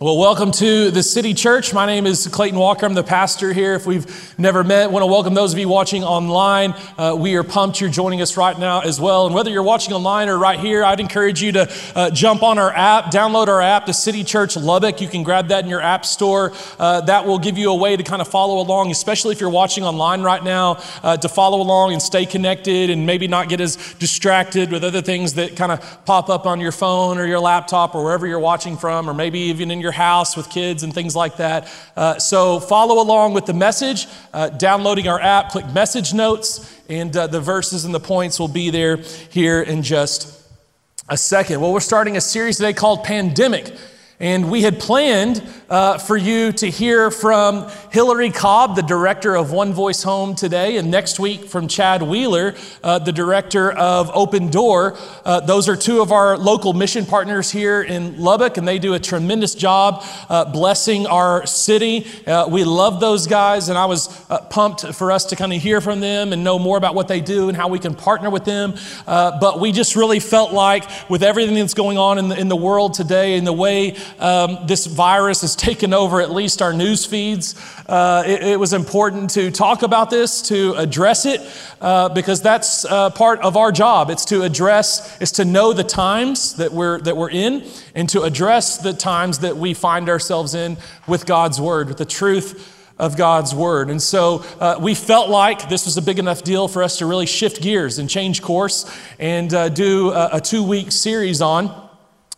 Well, welcome to the City Church. My name is Clayton Walker. I'm the pastor here. If we've never met, want to welcome those of you watching online. Uh, we are pumped you're joining us right now as well. And whether you're watching online or right here, I'd encourage you to uh, jump on our app, download our app, the City Church Lubbock. You can grab that in your app store. Uh, that will give you a way to kind of follow along, especially if you're watching online right now, uh, to follow along and stay connected and maybe not get as distracted with other things that kind of pop up on your phone or your laptop or wherever you're watching from, or maybe even in your your house with kids and things like that. Uh, so follow along with the message, uh, downloading our app, click message notes, and uh, the verses and the points will be there here in just a second. Well, we're starting a series today called Pandemic. And we had planned uh, for you to hear from Hillary Cobb, the director of One Voice Home today, and next week from Chad Wheeler, uh, the director of Open Door. Uh, those are two of our local mission partners here in Lubbock, and they do a tremendous job uh, blessing our city. Uh, we love those guys, and I was uh, pumped for us to kind of hear from them and know more about what they do and how we can partner with them. but we just really felt like, with everything that's going on in the, in the world today and the way um, this virus has taken over at least our news feeds. Uh, it, it, was important to talk about this, to address it, uh, because that's uh, part of our job. It's to address, it's to know the times that we're, that we're in, and to address the times that we find ourselves in with God's Word, with the truth of God's Word. And so uh, we felt like this was a big enough deal for us to really shift gears and change course and uh, do a, a two week series on.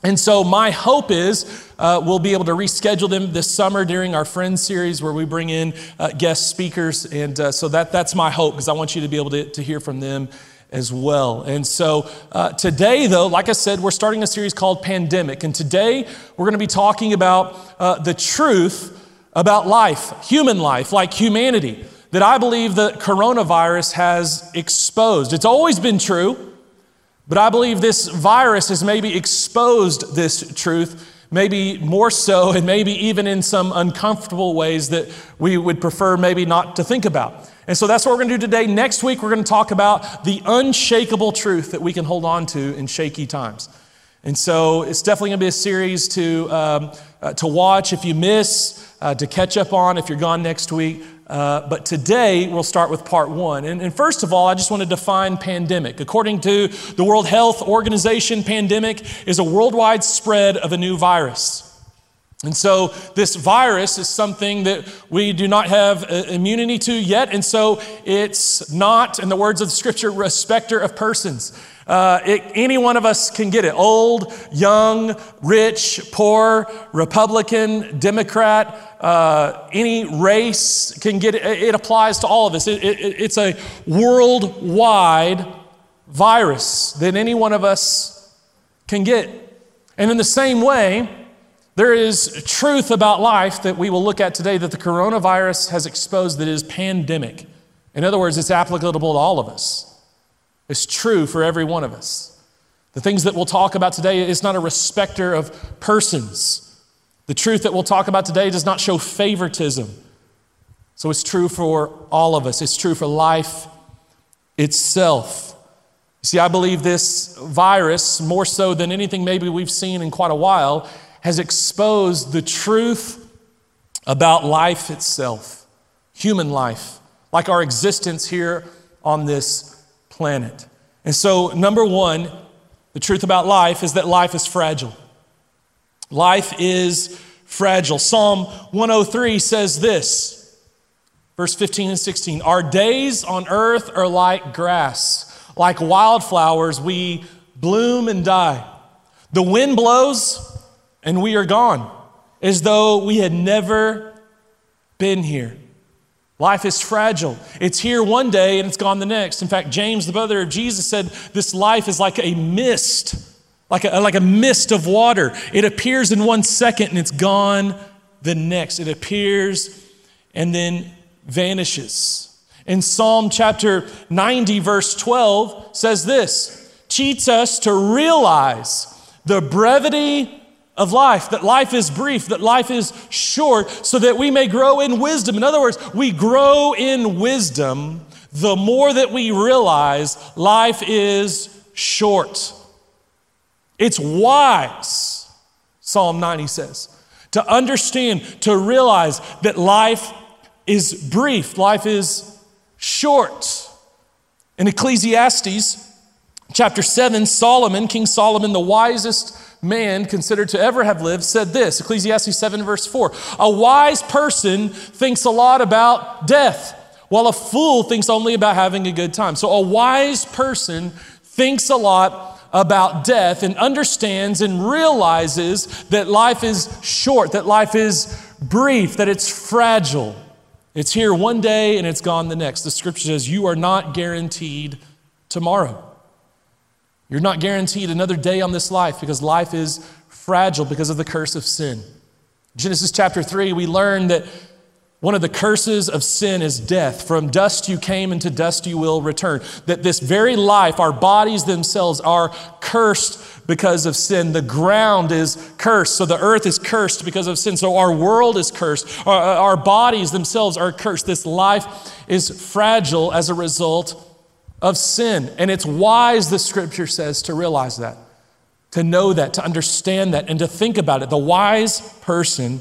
And so, my hope is uh, we'll be able to reschedule them this summer during our Friends series where we bring in uh, guest speakers. And uh, so, that, that's my hope because I want you to be able to, to hear from them as well. And so, uh, today, though, like I said, we're starting a series called Pandemic. And today, we're going to be talking about uh, the truth about life, human life, like humanity, that I believe the coronavirus has exposed. It's always been true. But I believe this virus has maybe exposed this truth, maybe more so, and maybe even in some uncomfortable ways that we would prefer maybe not to think about. And so that's what we're going to do today. Next week, we're going to talk about the unshakable truth that we can hold on to in shaky times. And so it's definitely going to be a series to, um, uh, to watch if you miss, uh, to catch up on if you're gone next week. Uh, but today we'll start with part one. And, and, first of all, I just want to define pandemic. According to the World Health Organization, pandemic is a worldwide spread of a new virus. And so, this virus is something that we do not have uh, immunity to yet. And so, it's not, in the words of the scripture, respecter of persons. Uh, it, any one of us can get it old, young, rich, poor, Republican, Democrat, uh, any race can get it. It applies to all of us. It, it, it's a worldwide virus that any one of us can get. And in the same way, there is truth about life that we will look at today that the coronavirus has exposed that is pandemic. In other words, it's applicable to all of us. It's true for every one of us. The things that we'll talk about today is not a respecter of persons. The truth that we'll talk about today does not show favoritism. So it's true for all of us, it's true for life itself. You see, I believe this virus, more so than anything maybe we've seen in quite a while, has exposed the truth about life itself, human life, like our existence here on this planet. And so, number one, the truth about life is that life is fragile. Life is fragile. Psalm 103 says this, verse 15 and 16 Our days on earth are like grass, like wildflowers, we bloom and die. The wind blows and we are gone, as though we had never been here. Life is fragile. It's here one day and it's gone the next. In fact, James, the brother of Jesus, said this life is like a mist, like a, like a mist of water. It appears in one second and it's gone the next. It appears and then vanishes. In Psalm chapter 90, verse 12, says this cheats us to realize the brevity of life, that life is brief, that life is short, so that we may grow in wisdom. In other words, we grow in wisdom the more that we realize life is short. It's wise, Psalm 90 says, to understand, to realize that life is brief, life is short. In Ecclesiastes chapter 7, Solomon, King Solomon, the wisest man considered to ever have lived, said this Ecclesiastes 7, verse 4 A wise person thinks a lot about death, while a fool thinks only about having a good time. So a wise person thinks a lot about death and understands and realizes that life is short, that life is brief, that it's fragile. It's here one day and it's gone the next. The scripture says you are not guaranteed tomorrow. You're not guaranteed another day on this life because life is fragile because of the curse of sin. Genesis chapter 3, we learn that one of the curses of sin is death. From dust you came, and to dust you will return. That this very life, our bodies themselves, are cursed because of sin. The ground is cursed. So the earth is cursed because of sin. So our world is cursed. Our, our bodies themselves are cursed. This life is fragile as a result of sin. And it's wise, the scripture says, to realize that, to know that, to understand that, and to think about it. The wise person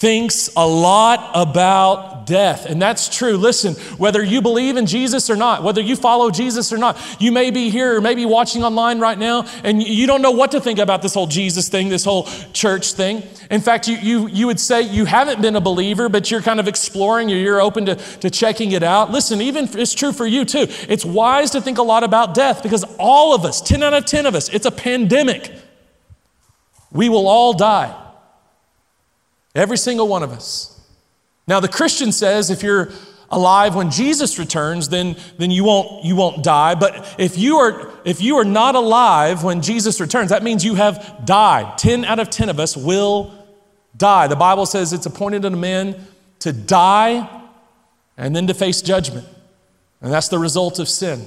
thinks a lot about death. And that's true. Listen, whether you believe in Jesus or not, whether you follow Jesus or not, you may be here or maybe watching online right now and you don't know what to think about this whole Jesus thing, this whole church thing. In fact, you, you, you would say you haven't been a believer, but you're kind of exploring or you're open to, to checking it out. Listen, even it's true for you too. It's wise to think a lot about death because all of us, 10 out of 10 of us, it's a pandemic. We will all die. Every single one of us. Now, the Christian says if you're alive when Jesus returns, then, then you, won't, you won't die. But if you, are, if you are not alive when Jesus returns, that means you have died. 10 out of 10 of us will die. The Bible says it's appointed unto men to die and then to face judgment. And that's the result of sin.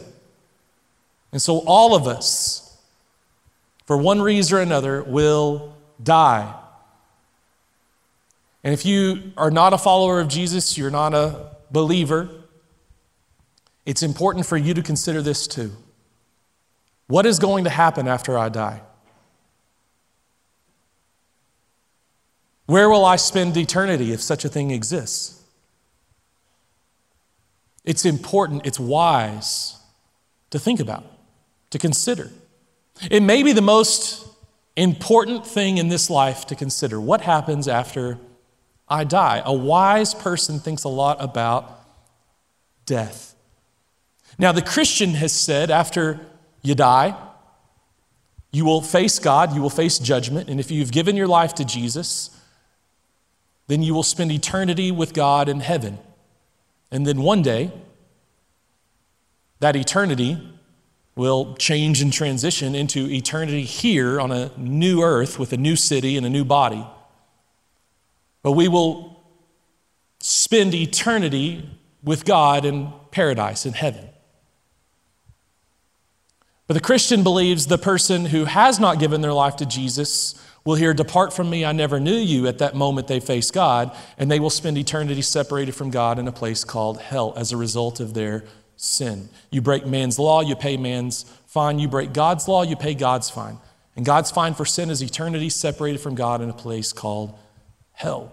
And so all of us, for one reason or another, will die. And if you are not a follower of Jesus, you're not a believer, it's important for you to consider this too. What is going to happen after I die? Where will I spend eternity if such a thing exists? It's important, it's wise to think about, to consider. It may be the most important thing in this life to consider. What happens after I die. A wise person thinks a lot about death. Now, the Christian has said after you die, you will face God, you will face judgment, and if you've given your life to Jesus, then you will spend eternity with God in heaven. And then one day, that eternity will change and transition into eternity here on a new earth with a new city and a new body. But we will spend eternity with God in paradise, in heaven. But the Christian believes the person who has not given their life to Jesus will hear, Depart from me, I never knew you, at that moment they face God, and they will spend eternity separated from God in a place called hell as a result of their sin. You break man's law, you pay man's fine. You break God's law, you pay God's fine. And God's fine for sin is eternity separated from God in a place called hell,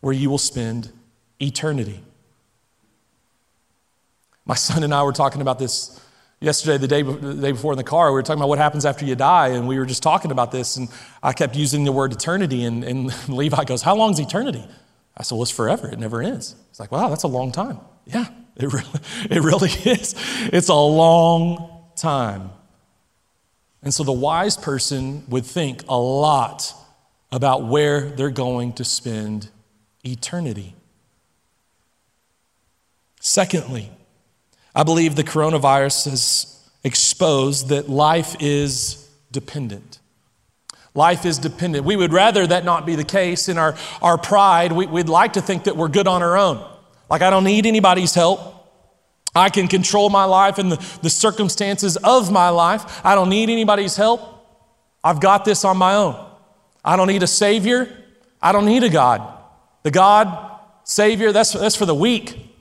where you will spend eternity. My son and I were talking about this yesterday, the day, the day before in the car. We were talking about what happens after you die, and we were just talking about this, and I kept using the word eternity, and, and Levi goes, How long is eternity? I said, Well, it's forever. It never ends. He's like, Wow, that's a long time. Yeah, it really, it really is. It's a long time. And so the wise person would think a lot about where they're going to spend eternity. Secondly, I believe the coronavirus has exposed that life is dependent. Life is dependent. We would rather that not be the case. In our, our pride, we, we'd like to think that we're good on our own. Like, I don't need anybody's help. I can control my life and the, the circumstances of my life. I don't need anybody's help. I've got this on my own. I don't need a Savior. I don't need a God. The God, Savior, that's, that's for the weak.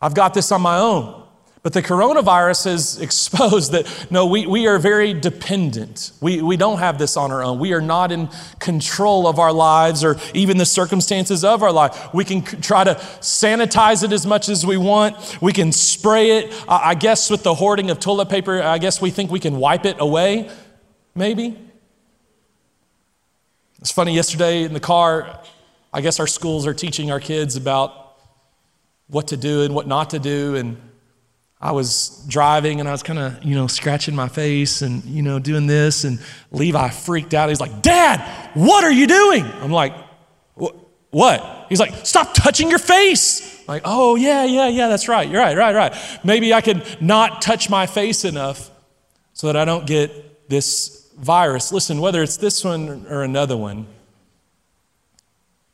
I've got this on my own. But the coronavirus has exposed that no, we, we are very dependent. We, we don't have this on our own. We are not in control of our lives or even the circumstances of our life. We can try to sanitize it as much as we want. We can spray it. I guess with the hoarding of toilet paper, I guess we think we can wipe it away, maybe. It's funny, yesterday in the car, I guess our schools are teaching our kids about what to do and what not to do. And I was driving and I was kind of, you know, scratching my face and, you know, doing this. And Levi freaked out. He's like, Dad, what are you doing? I'm like, what? He's like, stop touching your face. I'm like, oh, yeah, yeah, yeah, that's right. You're right, right, right. Maybe I could not touch my face enough so that I don't get this virus. Listen, whether it's this one or another one,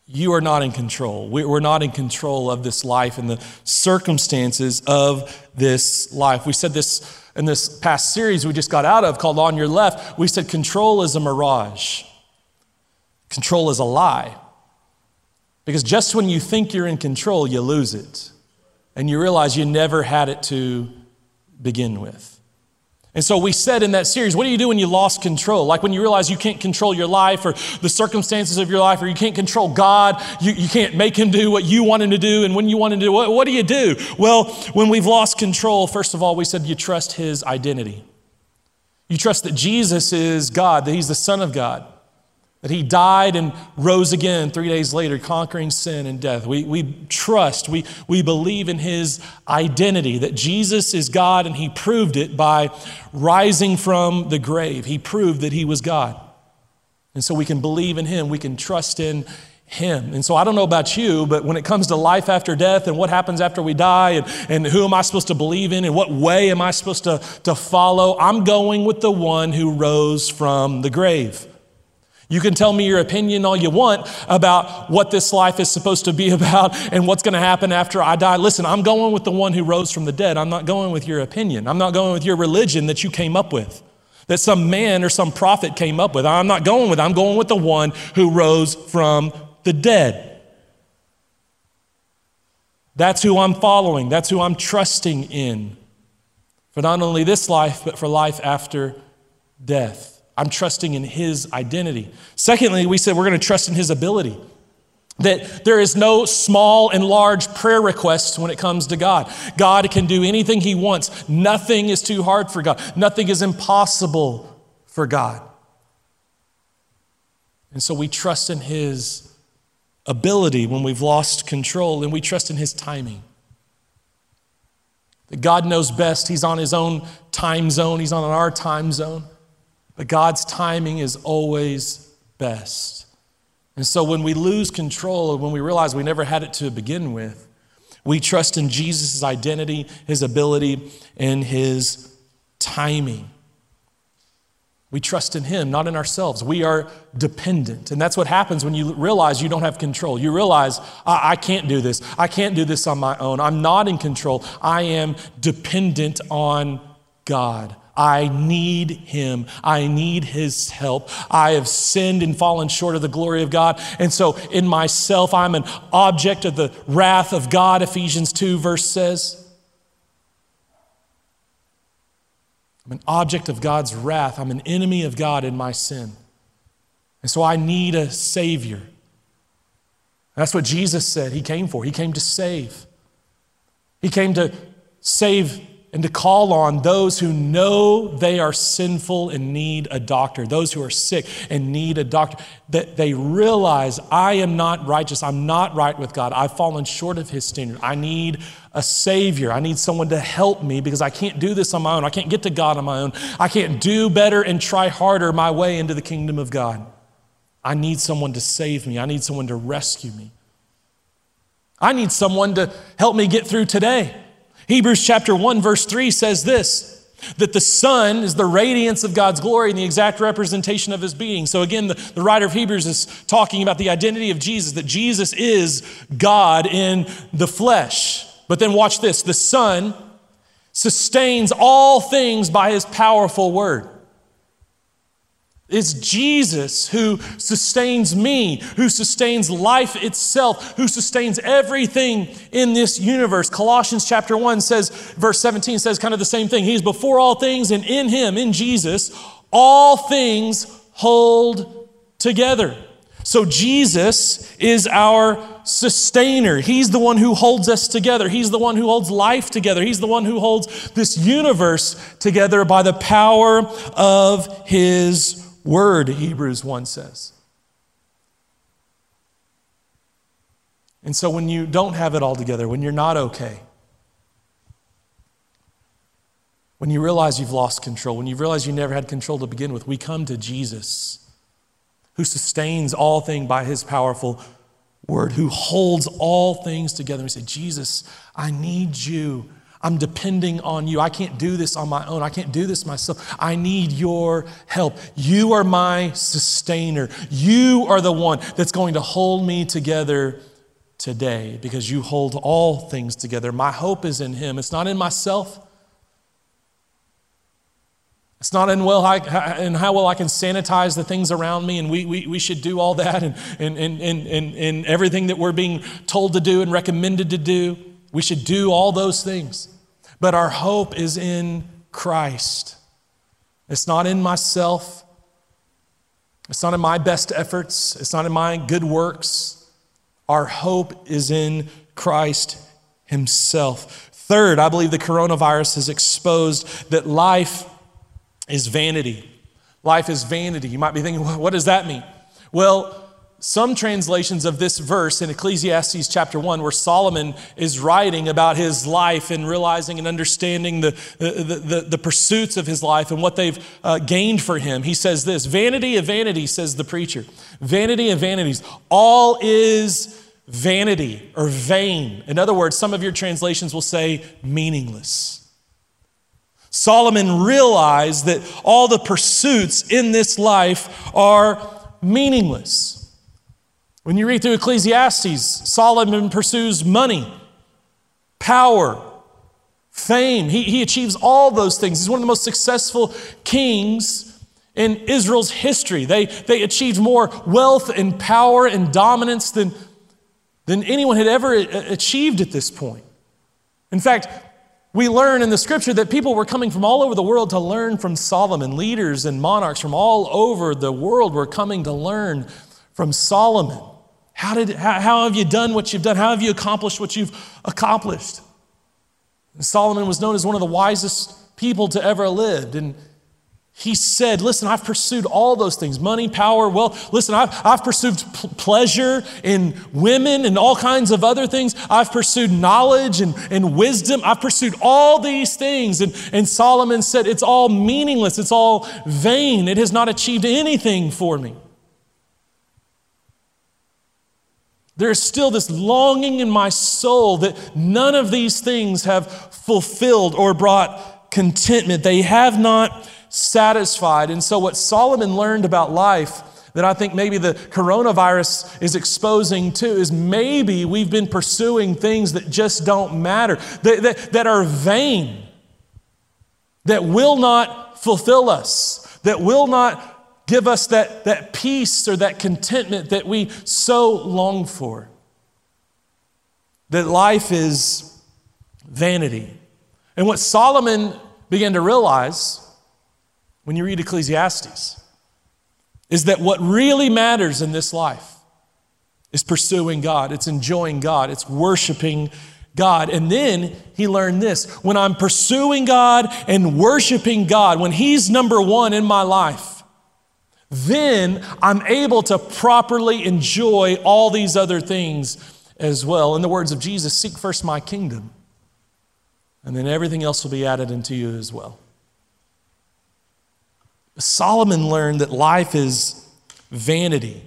you are not in control. We're not in control of this life and the circumstances of this life. We said this in this past series we just got out of called On Your Left. We said control is a mirage, control is a lie. Because just when you think you're in control, you lose it. And you realize you never had it to begin with. And so we said in that series, what do you do when you lost control? Like when you realize you can't control your life or the circumstances of your life, or you can't control God, you, you can't make him do what you want him to do, and when you want him to do, what, what do you do? Well, when we've lost control, first of all, we said you trust his identity. You trust that Jesus is God, that he's the Son of God that he died and rose again three days later, conquering sin and death. We, we trust, we, we believe in his identity, that Jesus is God, and he proved it by rising from the grave. He proved that he was God. And so we can believe in him, we can trust in him. And so I don't know about you, but when it comes to life after death and what happens after we die and, and who am I supposed to believe in and what way am I supposed to, to follow, I'm going with the one who rose from the grave. You can tell me your opinion all you want about what this life is supposed to be about and what's going to happen after I die. Listen, I'm going with the one who rose from the dead. I'm not going with your opinion. I'm not going with your religion that you came up with, that some man or some prophet came up with. I'm not going with. I'm going with the one who rose from the dead. That's who I'm following. That's who I'm trusting in for not only this life, but for life after death. I'm trusting in his identity. Secondly, we said we're going to trust in his ability. That there is no small and large prayer requests when it comes to God. God can do anything he wants. Nothing is too hard for God, nothing is impossible for God. And so we trust in his ability when we've lost control, and we trust in his timing. That God knows best. He's on his own time zone, he's on our time zone. But God's timing is always best. And so when we lose control, when we realize we never had it to begin with, we trust in Jesus' identity, his ability, and his timing. We trust in Him, not in ourselves. We are dependent. And that's what happens when you realize you don't have control. You realize, I, I, can't do this. I can't do this on my own. I'm not in control. I am dependent on God. I need him. I need his help. I have sinned and fallen short of the glory of God. And so in myself, I'm an object of the wrath of God, Ephesians 2, verse says. I'm an object of God's wrath. I'm an enemy of God in my sin. And so I need a Savior. That's what Jesus said He came for. He came to save. He came to save and to call on those who know they are sinful and need a doctor, those who are sick and need a doctor, that they realize I am not righteous. I'm not right with God. I've fallen short of His standard. I need a Savior. I need someone to help me because I can't do this on my own. I can't get to God on my own. I can't do better and try harder my way into the kingdom of God. I need someone to save me. I need someone to rescue me. I need someone to help me get through today. Hebrews chapter 1, verse 3 says this that the Son is the radiance of God's glory and the exact representation of his being. So, again, the, the writer of Hebrews is talking about the identity of Jesus, that Jesus is God in the flesh. But then, watch this the Son sustains all things by his powerful word. It's Jesus who sustains me, who sustains life itself, who sustains everything in this universe. Colossians chapter 1 says, verse 17 says kind of the same thing. He's before all things, and in him, in Jesus, all things hold together. So Jesus is our sustainer. He's the one who holds us together. He's the one who holds life together. He's the one who holds this universe together by the power of his word, Hebrews 1 says. And so when you don't have it all together, when you're not okay, when you realize you've lost control, when you realize you never had control to begin with, we come to Jesus, who sustains all things by his powerful word, who holds all things together. We say, Jesus, I need you. I'm depending on you. I can't do this on my own. I can't do this myself. I need your help. You are my sustainer. You are the one that's going to hold me together today because you hold all things together. My hope is in Him. It's not in myself. It's not in, well, in how well I can sanitize the things around me, and we, we, we should do all that and, and, and, and, and everything that we're being told to do and recommended to do. We should do all those things. But our hope is in Christ. It's not in myself. It's not in my best efforts. It's not in my good works. Our hope is in Christ Himself. Third, I believe the coronavirus has exposed that life is vanity. Life is vanity. You might be thinking, what does that mean? Well, some translations of this verse in Ecclesiastes chapter 1, where Solomon is writing about his life and realizing and understanding the, the, the, the pursuits of his life and what they've uh, gained for him, he says this Vanity of vanity, says the preacher. Vanity of vanities. All is vanity or vain. In other words, some of your translations will say meaningless. Solomon realized that all the pursuits in this life are meaningless. When you read through Ecclesiastes, Solomon pursues money, power, fame. He, he achieves all those things. He's one of the most successful kings in Israel's history. They, they achieved more wealth and power and dominance than, than anyone had ever achieved at this point. In fact, we learn in the scripture that people were coming from all over the world to learn from Solomon. Leaders and monarchs from all over the world were coming to learn from Solomon. How, did, how, how have you done what you've done? How have you accomplished what you've accomplished? And Solomon was known as one of the wisest people to ever lived. And he said, Listen, I've pursued all those things money, power, wealth. Listen, I've, I've pursued pleasure in women and all kinds of other things. I've pursued knowledge and, and wisdom. I've pursued all these things. And, and Solomon said, It's all meaningless, it's all vain. It has not achieved anything for me. There's still this longing in my soul that none of these things have fulfilled or brought contentment. They have not satisfied. And so, what Solomon learned about life that I think maybe the coronavirus is exposing too is maybe we've been pursuing things that just don't matter, that, that, that are vain, that will not fulfill us, that will not give us that, that peace or that contentment that we so long for. That life is vanity. And what Solomon began to realize when you read Ecclesiastes is that what really matters in this life is pursuing God, it's enjoying God, it's worshiping God. And then he learned this when I'm pursuing God and worshiping God, when He's number one in my life, then I'm able to properly enjoy all these other things as well. In the words of Jesus, seek first my kingdom, and then everything else will be added into you as well. Solomon learned that life is vanity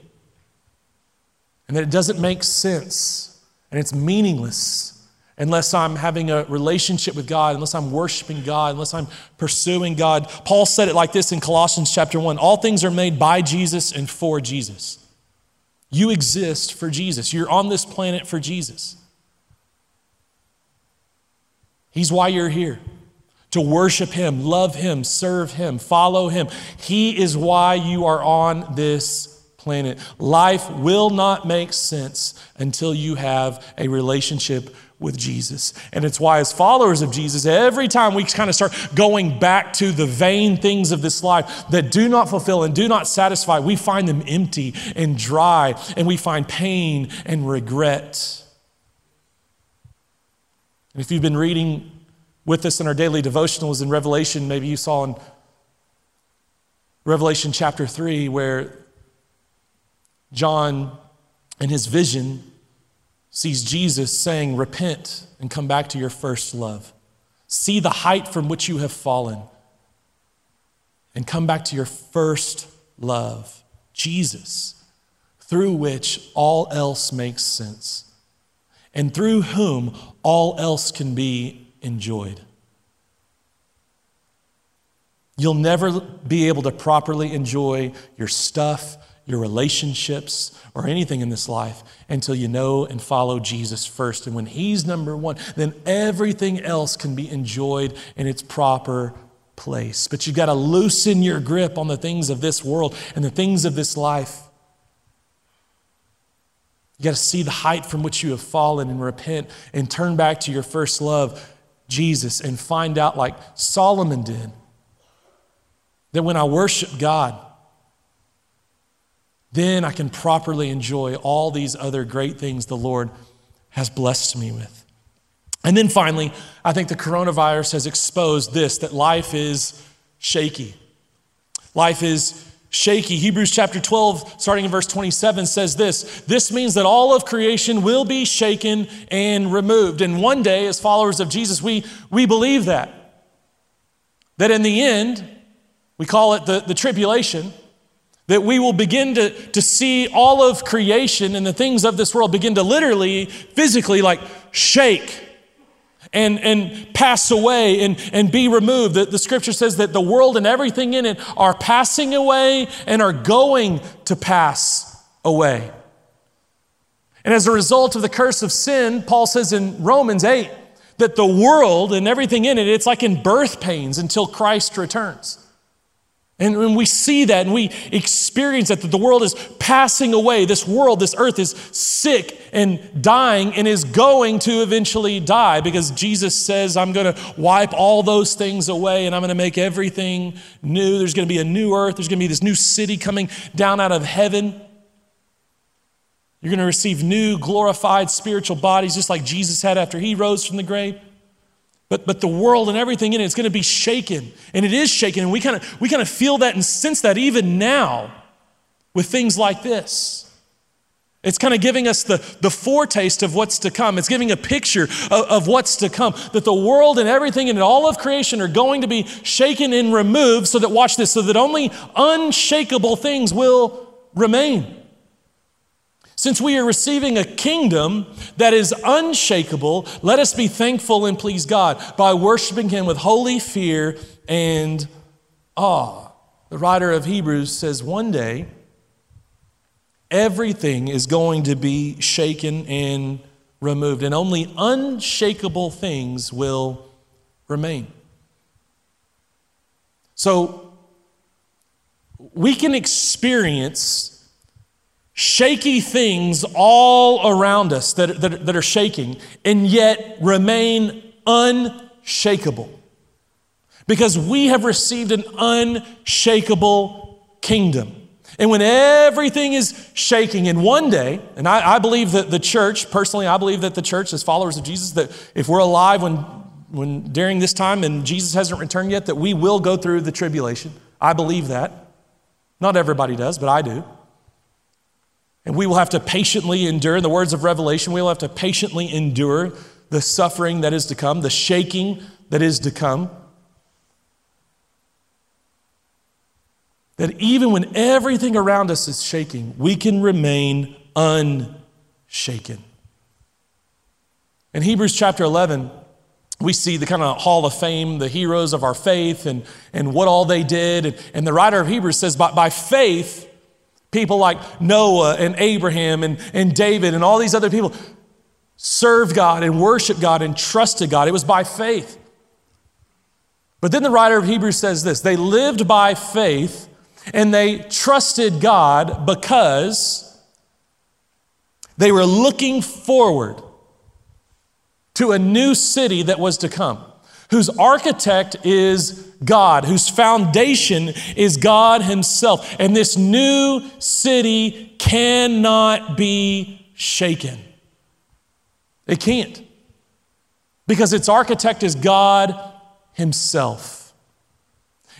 and that it doesn't make sense and it's meaningless unless I'm having a relationship with God, unless I'm worshiping God, unless I'm pursuing God. Paul said it like this in Colossians chapter 1 All things are made by Jesus and for Jesus. You exist for Jesus. You're on this planet for Jesus. He's why you're here to worship Him, love Him, serve Him, follow Him. He is why you are on this planet. Life will not make sense until you have a relationship with Jesus. And it's why, as followers of Jesus, every time we kind of start going back to the vain things of this life that do not fulfill and do not satisfy, we find them empty and dry, and we find pain and regret. And if you've been reading with us in our daily devotionals in Revelation, maybe you saw in Revelation chapter 3 where John, in his vision, sees Jesus saying, Repent and come back to your first love. See the height from which you have fallen and come back to your first love, Jesus, through which all else makes sense and through whom all else can be enjoyed. You'll never be able to properly enjoy your stuff, your relationships, or anything in this life until you know and follow Jesus first. And when He's number one, then everything else can be enjoyed in its proper place. But you've got to loosen your grip on the things of this world and the things of this life. You got to see the height from which you have fallen and repent and turn back to your first love, Jesus, and find out, like Solomon did, that when I worship God, then I can properly enjoy all these other great things the Lord has blessed me with. And then finally, I think the coronavirus has exposed this that life is shaky. Life is shaky. Hebrews chapter 12, starting in verse 27, says this This means that all of creation will be shaken and removed. And one day, as followers of Jesus, we, we believe that. That in the end, we call it the, the tribulation, that we will begin to, to see all of creation and the things of this world begin to literally, physically, like shake and, and pass away and, and be removed. The, the scripture says that the world and everything in it are passing away and are going to pass away. And as a result of the curse of sin, Paul says in Romans 8 that the world and everything in it, it's like in birth pains until Christ returns. And when we see that and we experience that, that the world is passing away, this world, this earth is sick and dying and is going to eventually die because Jesus says, I'm going to wipe all those things away and I'm going to make everything new. There's going to be a new earth, there's going to be this new city coming down out of heaven. You're going to receive new glorified spiritual bodies just like Jesus had after he rose from the grave. But, but the world and everything in it is going to be shaken. And it is shaken. And we kind of we kind of feel that and sense that even now with things like this. It's kind of giving us the, the foretaste of what's to come. It's giving a picture of, of what's to come. That the world and everything and all of creation are going to be shaken and removed so that, watch this, so that only unshakable things will remain. Since we are receiving a kingdom that is unshakable, let us be thankful and please God by worshiping Him with holy fear and awe. The writer of Hebrews says one day, everything is going to be shaken and removed, and only unshakable things will remain. So, we can experience shaky things all around us that, that, that are shaking and yet remain unshakable. Because we have received an unshakable kingdom. And when everything is shaking, and one day, and I, I, believe that the church, personally, I believe that the church, as followers of Jesus, that if we're alive when, when during this time and Jesus hasn't returned yet, that we will go through the tribulation. I believe that. Not everybody does, but I do. We will have to patiently endure, in the words of Revelation, we will have to patiently endure the suffering that is to come, the shaking that is to come. That even when everything around us is shaking, we can remain unshaken. In Hebrews chapter 11, we see the kind of hall of fame, the heroes of our faith, and, and what all they did. And, and the writer of Hebrews says, by, by faith, People like Noah and Abraham and, and David and all these other people served God and worshiped God and trusted God. It was by faith. But then the writer of Hebrews says this they lived by faith and they trusted God because they were looking forward to a new city that was to come, whose architect is God, whose foundation is God Himself. And this new city cannot be shaken. It can't. Because its architect is God Himself.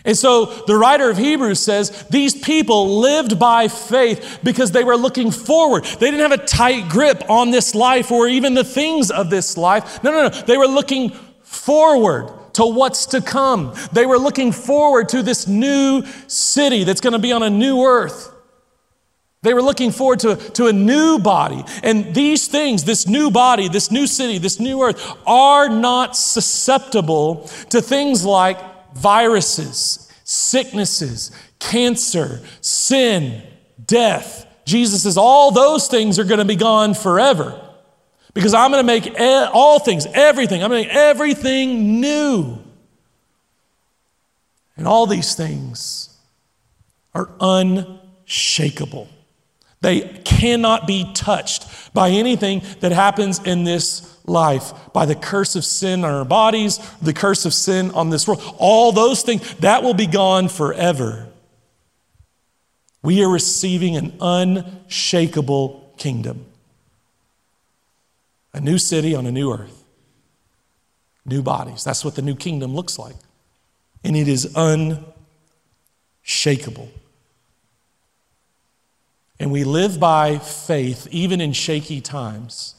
And so the writer of Hebrews says these people lived by faith because they were looking forward. They didn't have a tight grip on this life or even the things of this life. No, no, no. They were looking forward to what's to come. They were looking forward to this new city that's going to be on a new earth. They were looking forward to, to a new body. And these things, this new body, this new city, this new earth, are not susceptible to things like viruses, sicknesses, cancer, sin, death. Jesus says all those things are going to be gone forever because I'm going to make all things, everything, I'm going to make everything new. And all these things are unshakable. They cannot be touched by anything that happens in this life by the curse of sin on our bodies, the curse of sin on this world. All those things, that will be gone forever. We are receiving an unshakable kingdom, a new city on a new earth, new bodies. That's what the new kingdom looks like. And it is unshakable. And we live by faith even in shaky times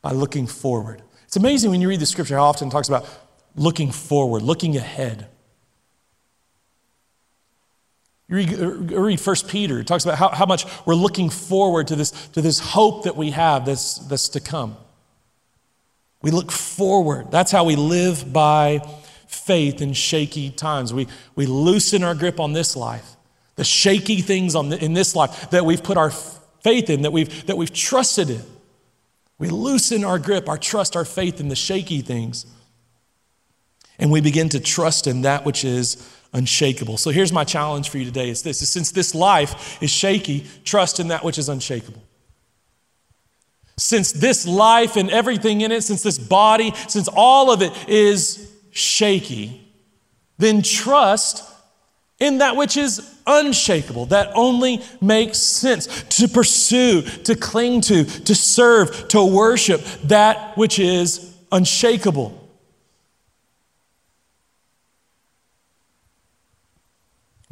by looking forward. It's amazing when you read the scripture how often it talks about looking forward, looking ahead. You read, read 1 Peter, it talks about how, how much we're looking forward to this, to this hope that we have that's, that's to come. We look forward. That's how we live by faith in shaky times. We, we loosen our grip on this life, the shaky things on the, in this life that we've put our faith in, that we've, that we've trusted in. We loosen our grip, our trust, our faith in the shaky things. And we begin to trust in that which is unshakable. So here's my challenge for you today is this is since this life is shaky, trust in that which is unshakable. Since this life and everything in it, since this body, since all of it is shaky, then trust in that which is unshakable, that only makes sense to pursue, to cling to, to serve, to worship that which is unshakable.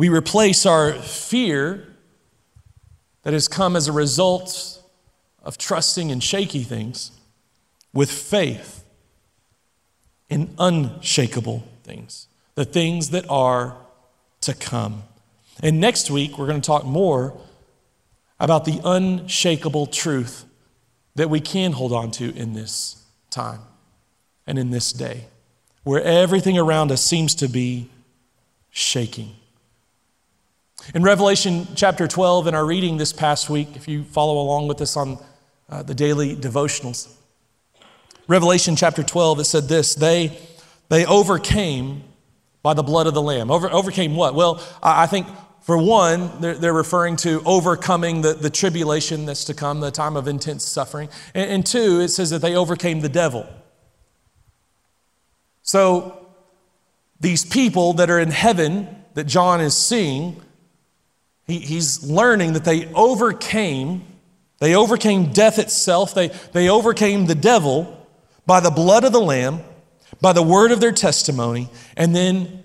We replace our fear that has come as a result of trusting in shaky things with faith in unshakable things, the things that are to come. And next week, we're going to talk more about the unshakable truth that we can hold on to in this time and in this day, where everything around us seems to be shaking. In Revelation chapter 12, in our reading this past week, if you follow along with us on uh, the daily devotionals, Revelation chapter 12, it said this they, they overcame by the blood of the Lamb. Over, overcame what? Well, I think for one, they're, they're referring to overcoming the, the tribulation that's to come, the time of intense suffering. And, and two, it says that they overcame the devil. So these people that are in heaven that John is seeing, he, he's learning that they overcame, they overcame death itself, they, they overcame the devil by the blood of the Lamb by the word of their testimony. And then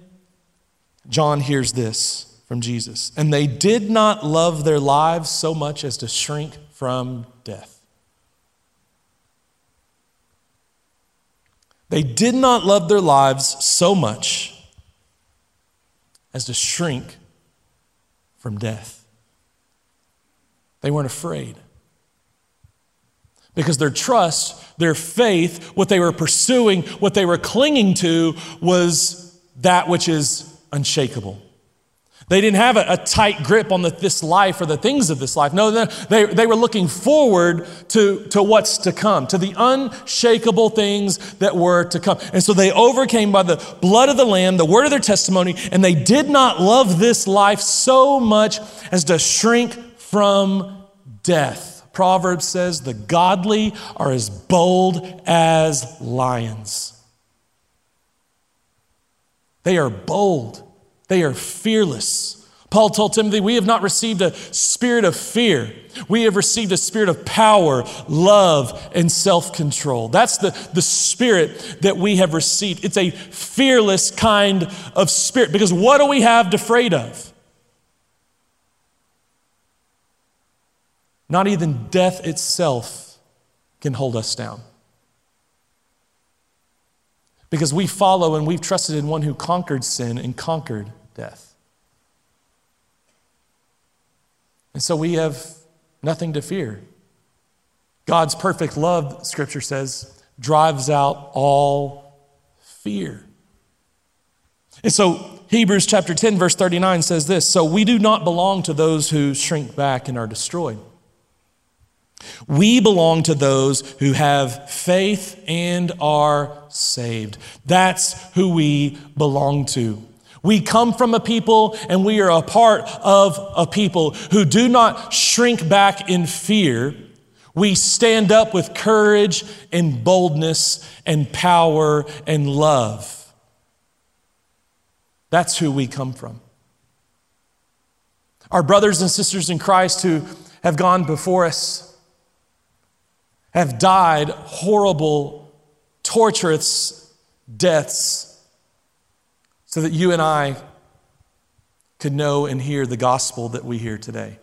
John hears this from Jesus. And they did not love their lives so much as to shrink from death. They did not love their lives so much as to shrink from death. They weren't afraid because their trust, their faith, what they were pursuing, what they were clinging to was that which is unshakable. They didn't have a, a tight grip on the, this life or the things of this life. No, they, they were looking forward to, to what's to come, to the unshakable things that were to come. And so they overcame by the blood of the Lamb, the word of their testimony, and they did not love this life so much as to shrink from death. Proverbs says, The godly are as bold as lions. They are bold. They are fearless. Paul told Timothy, We have not received a spirit of fear. We have received a spirit of power, love, and self control. That's the, the spirit that we have received. It's a fearless kind of spirit because what do we have to afraid of? Not even death itself can hold us down. Because we follow and we've trusted in one who conquered sin and conquered death. And so we have nothing to fear. God's perfect love, Scripture says, drives out all fear. And so Hebrews chapter 10, verse 39 says this So we do not belong to those who shrink back and are destroyed. We belong to those who have faith and are saved. That's who we belong to. We come from a people and we are a part of a people who do not shrink back in fear. We stand up with courage and boldness and power and love. That's who we come from. Our brothers and sisters in Christ who have gone before us have died horrible, torturous deaths so that you and I could know and hear the gospel that we hear today.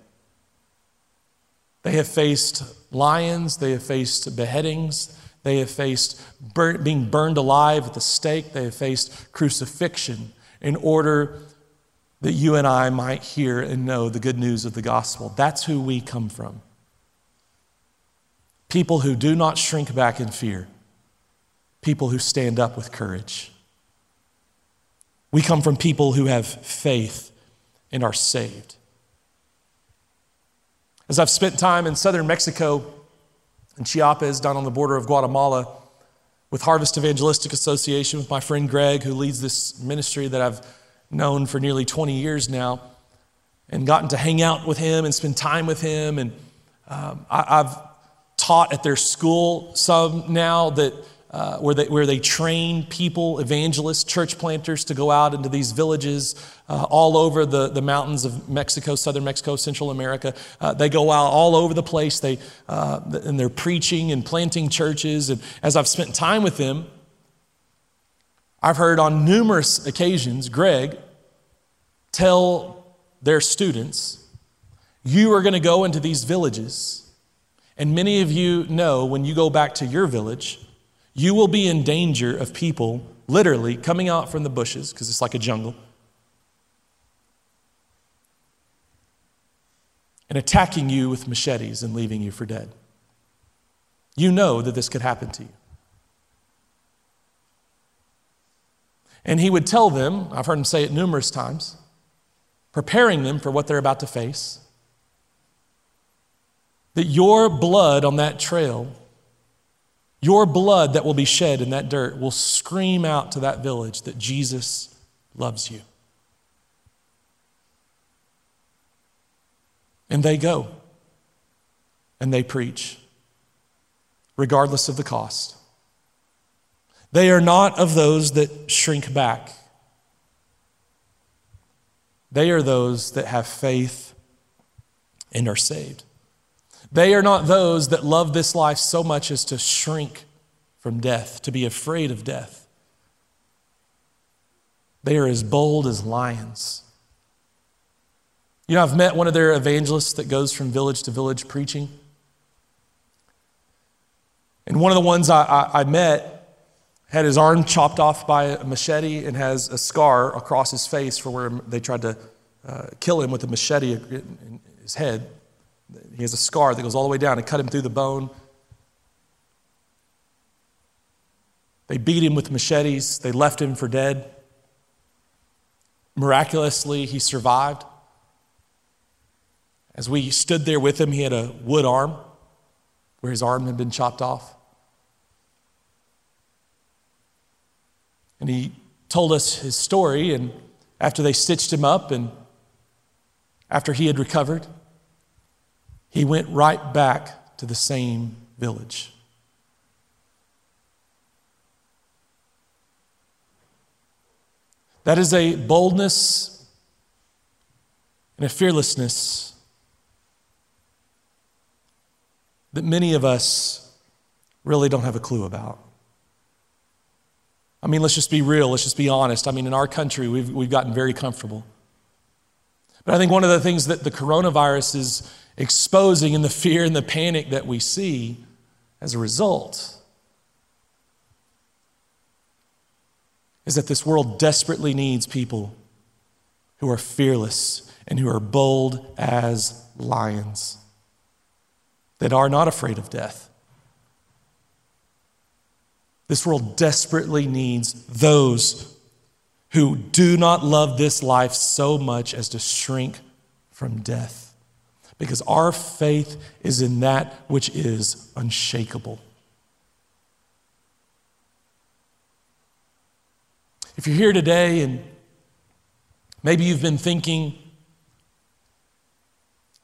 They have faced lions, they have faced beheadings, they have faced being burned alive at the stake, they have faced crucifixion in order that you and I might hear and know the good news of the gospel. That's who we come from. People who do not shrink back in fear, people who stand up with courage. We come from people who have faith and are saved. As I've spent time in southern Mexico, in Chiapas, down on the border of Guatemala, with Harvest Evangelistic Association, with my friend Greg, who leads this ministry that I've known for nearly 20 years now, and gotten to hang out with him and spend time with him. And um, I, I've taught at their school some now that uh, where, they, where they train people, evangelists, church planters, to go out into these villages uh, all over the, the mountains of Mexico, southern Mexico, Central America. Uh, they go out all over the place, they, uh, and they're preaching and planting churches. And as I've spent time with them, I've heard on numerous occasions Greg tell their students, You are going to go into these villages. And many of you know when you go back to your village, you will be in danger of people literally coming out from the bushes, because it's like a jungle, and attacking you with machetes and leaving you for dead. You know that this could happen to you. And he would tell them, I've heard him say it numerous times, preparing them for what they're about to face, that your blood on that trail your blood that will be shed in that dirt will scream out to that village that Jesus loves you. And they go and they preach, regardless of the cost. They are not of those that shrink back. They are those that have faith and are saved. They are not those that love this life so much as to shrink from death, to be afraid of death. They are as bold as lions. You know, I've met one of their evangelists that goes from village to village preaching. And one of the ones I, I, I met had his arm chopped off by a machete and has a scar across his face for where they tried to uh, kill him with a machete in his head. He has a scar that goes all the way down and cut him through the bone. They beat him with machetes, they left him for dead. miraculously, he survived. As we stood there with him, he had a wood arm where his arm had been chopped off. And he told us his story, and after they stitched him up and after he had recovered, he went right back to the same village. That is a boldness and a fearlessness that many of us really don't have a clue about. I mean, let's just be real, let's just be honest. I mean, in our country, we've, we've gotten very comfortable. But I think one of the things that the coronavirus is exposing and the fear and the panic that we see as a result is that this world desperately needs people who are fearless and who are bold as lions that are not afraid of death. This world desperately needs those who do not love this life so much as to shrink from death. Because our faith is in that which is unshakable. If you're here today and maybe you've been thinking,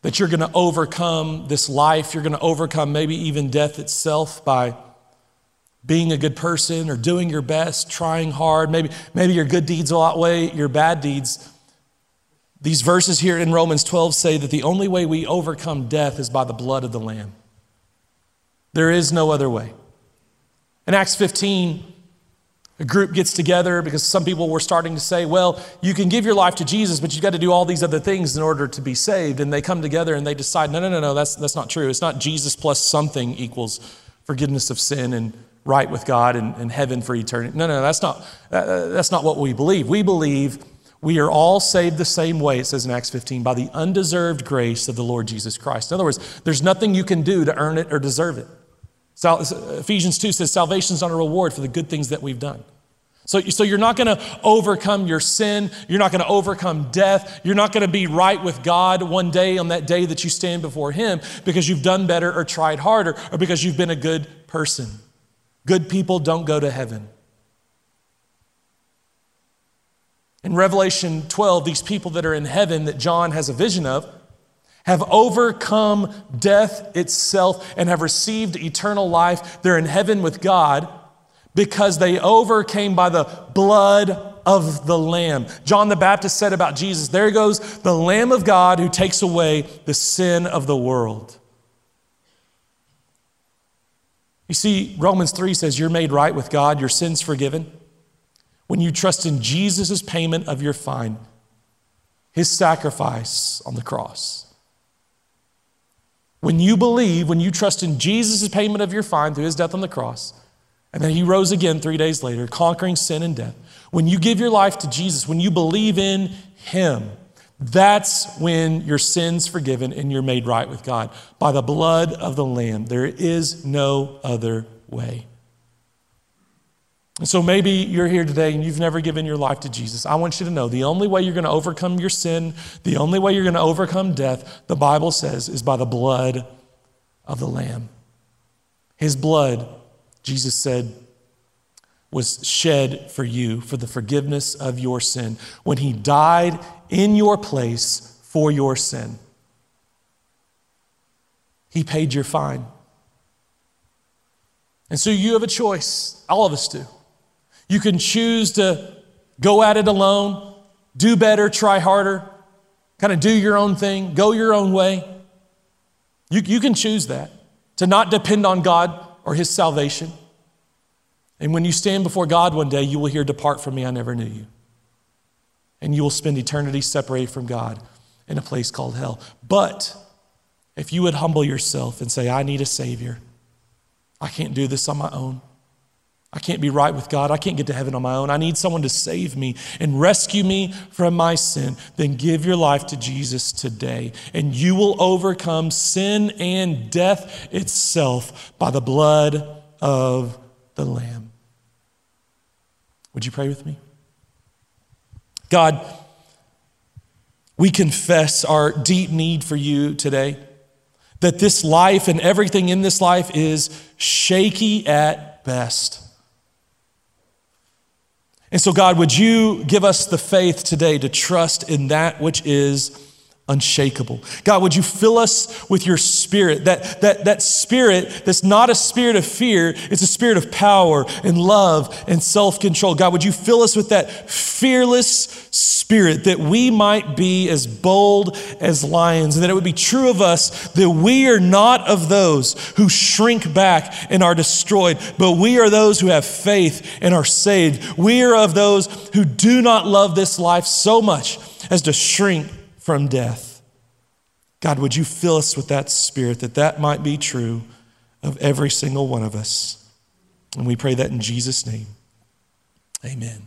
that you're going to overcome this life, you're going to overcome maybe even death itself by being a good person or doing your best, trying hard. Maybe, maybe your good deeds will outweigh your bad deeds. These verses here in Romans 12 say that the only way we overcome death is by the blood of the Lamb. There is no other way. In Acts 15, a group gets together because some people were starting to say, well, you can give your life to Jesus, but you've got to do all these other things in order to be saved. And they come together and they decide, no, no, no, no, that's, that's not true. It's not Jesus plus something equals forgiveness of sin and right with God and, and heaven for eternity. No, no, that's not, that's not what we believe. We believe we are all saved the same way, it says in Acts 15, by the undeserved grace of the Lord Jesus Christ. In other words, there's nothing you can do to earn it or deserve it. So, Ephesians 2 says salvation is not a reward for the good things that we've done. So, so you're not going to overcome your sin. You're not going to overcome death. You're not going to be right with God one day on that day that you stand before Him because you've done better or tried harder or because you've been a good person. Good people don't go to heaven. In Revelation 12, these people that are in heaven that John has a vision of, have overcome death itself and have received eternal life. They're in heaven with God because they overcame by the blood of the Lamb. John the Baptist said about Jesus, There he goes the Lamb of God who takes away the sin of the world. You see, Romans 3 says you're made right with God, your sins forgiven. When you trust in Jesus' payment of your fine, his sacrifice on the cross. When you believe, when you trust in Jesus' payment of your fine through his death on the cross, and then he rose again three days later, conquering sin and death. When you give your life to Jesus, when you believe in him, that's when your sin's forgiven and you're made right with God by the blood of the Lamb. There is no other way. And so maybe you're here today and you've never given your life to Jesus. I want you to know the only way you're going to overcome your sin, the only way you're going to overcome death, the Bible says, is by the blood of the Lamb. His blood, Jesus said, was shed for you for the forgiveness of your sin when he died in your place for your sin. He paid your fine. And so you have a choice. All of us do. You can choose to go at it alone, do better, try harder, kind of do your own thing, go your own way. You, you can choose that, to not depend on God or His salvation. And when you stand before God one day, you will hear, Depart from me, I never knew you. And you will spend eternity separated from God in a place called hell. But if you would humble yourself and say, I need a Savior, I can't do this on my own. I can't be right with God. I can't get to heaven on my own. I need someone to save me and rescue me from my sin. Then give your life to Jesus today, and you will overcome sin and death itself by the blood of the Lamb. Would you pray with me? God, We confess our deep need for you today. That this life and everything in this life is shaky at best. And so, God, would you give us the faith today to trust in that which is unshakable. God, would you fill us with your spirit? That, that, that spirit that's not a spirit of fear, it's a spirit of power and love and self control. God, would you fill us with that fearless spirit that we might be as bold as lions and that it would be true of us that we are not of those who shrink back and are destroyed, but we are those who have faith and are saved. We are of those who do not love this life so much as to shrink from death. God, would you fill us with that spirit that that might be true of every single one of us? And we pray that in Jesus' name. Amen.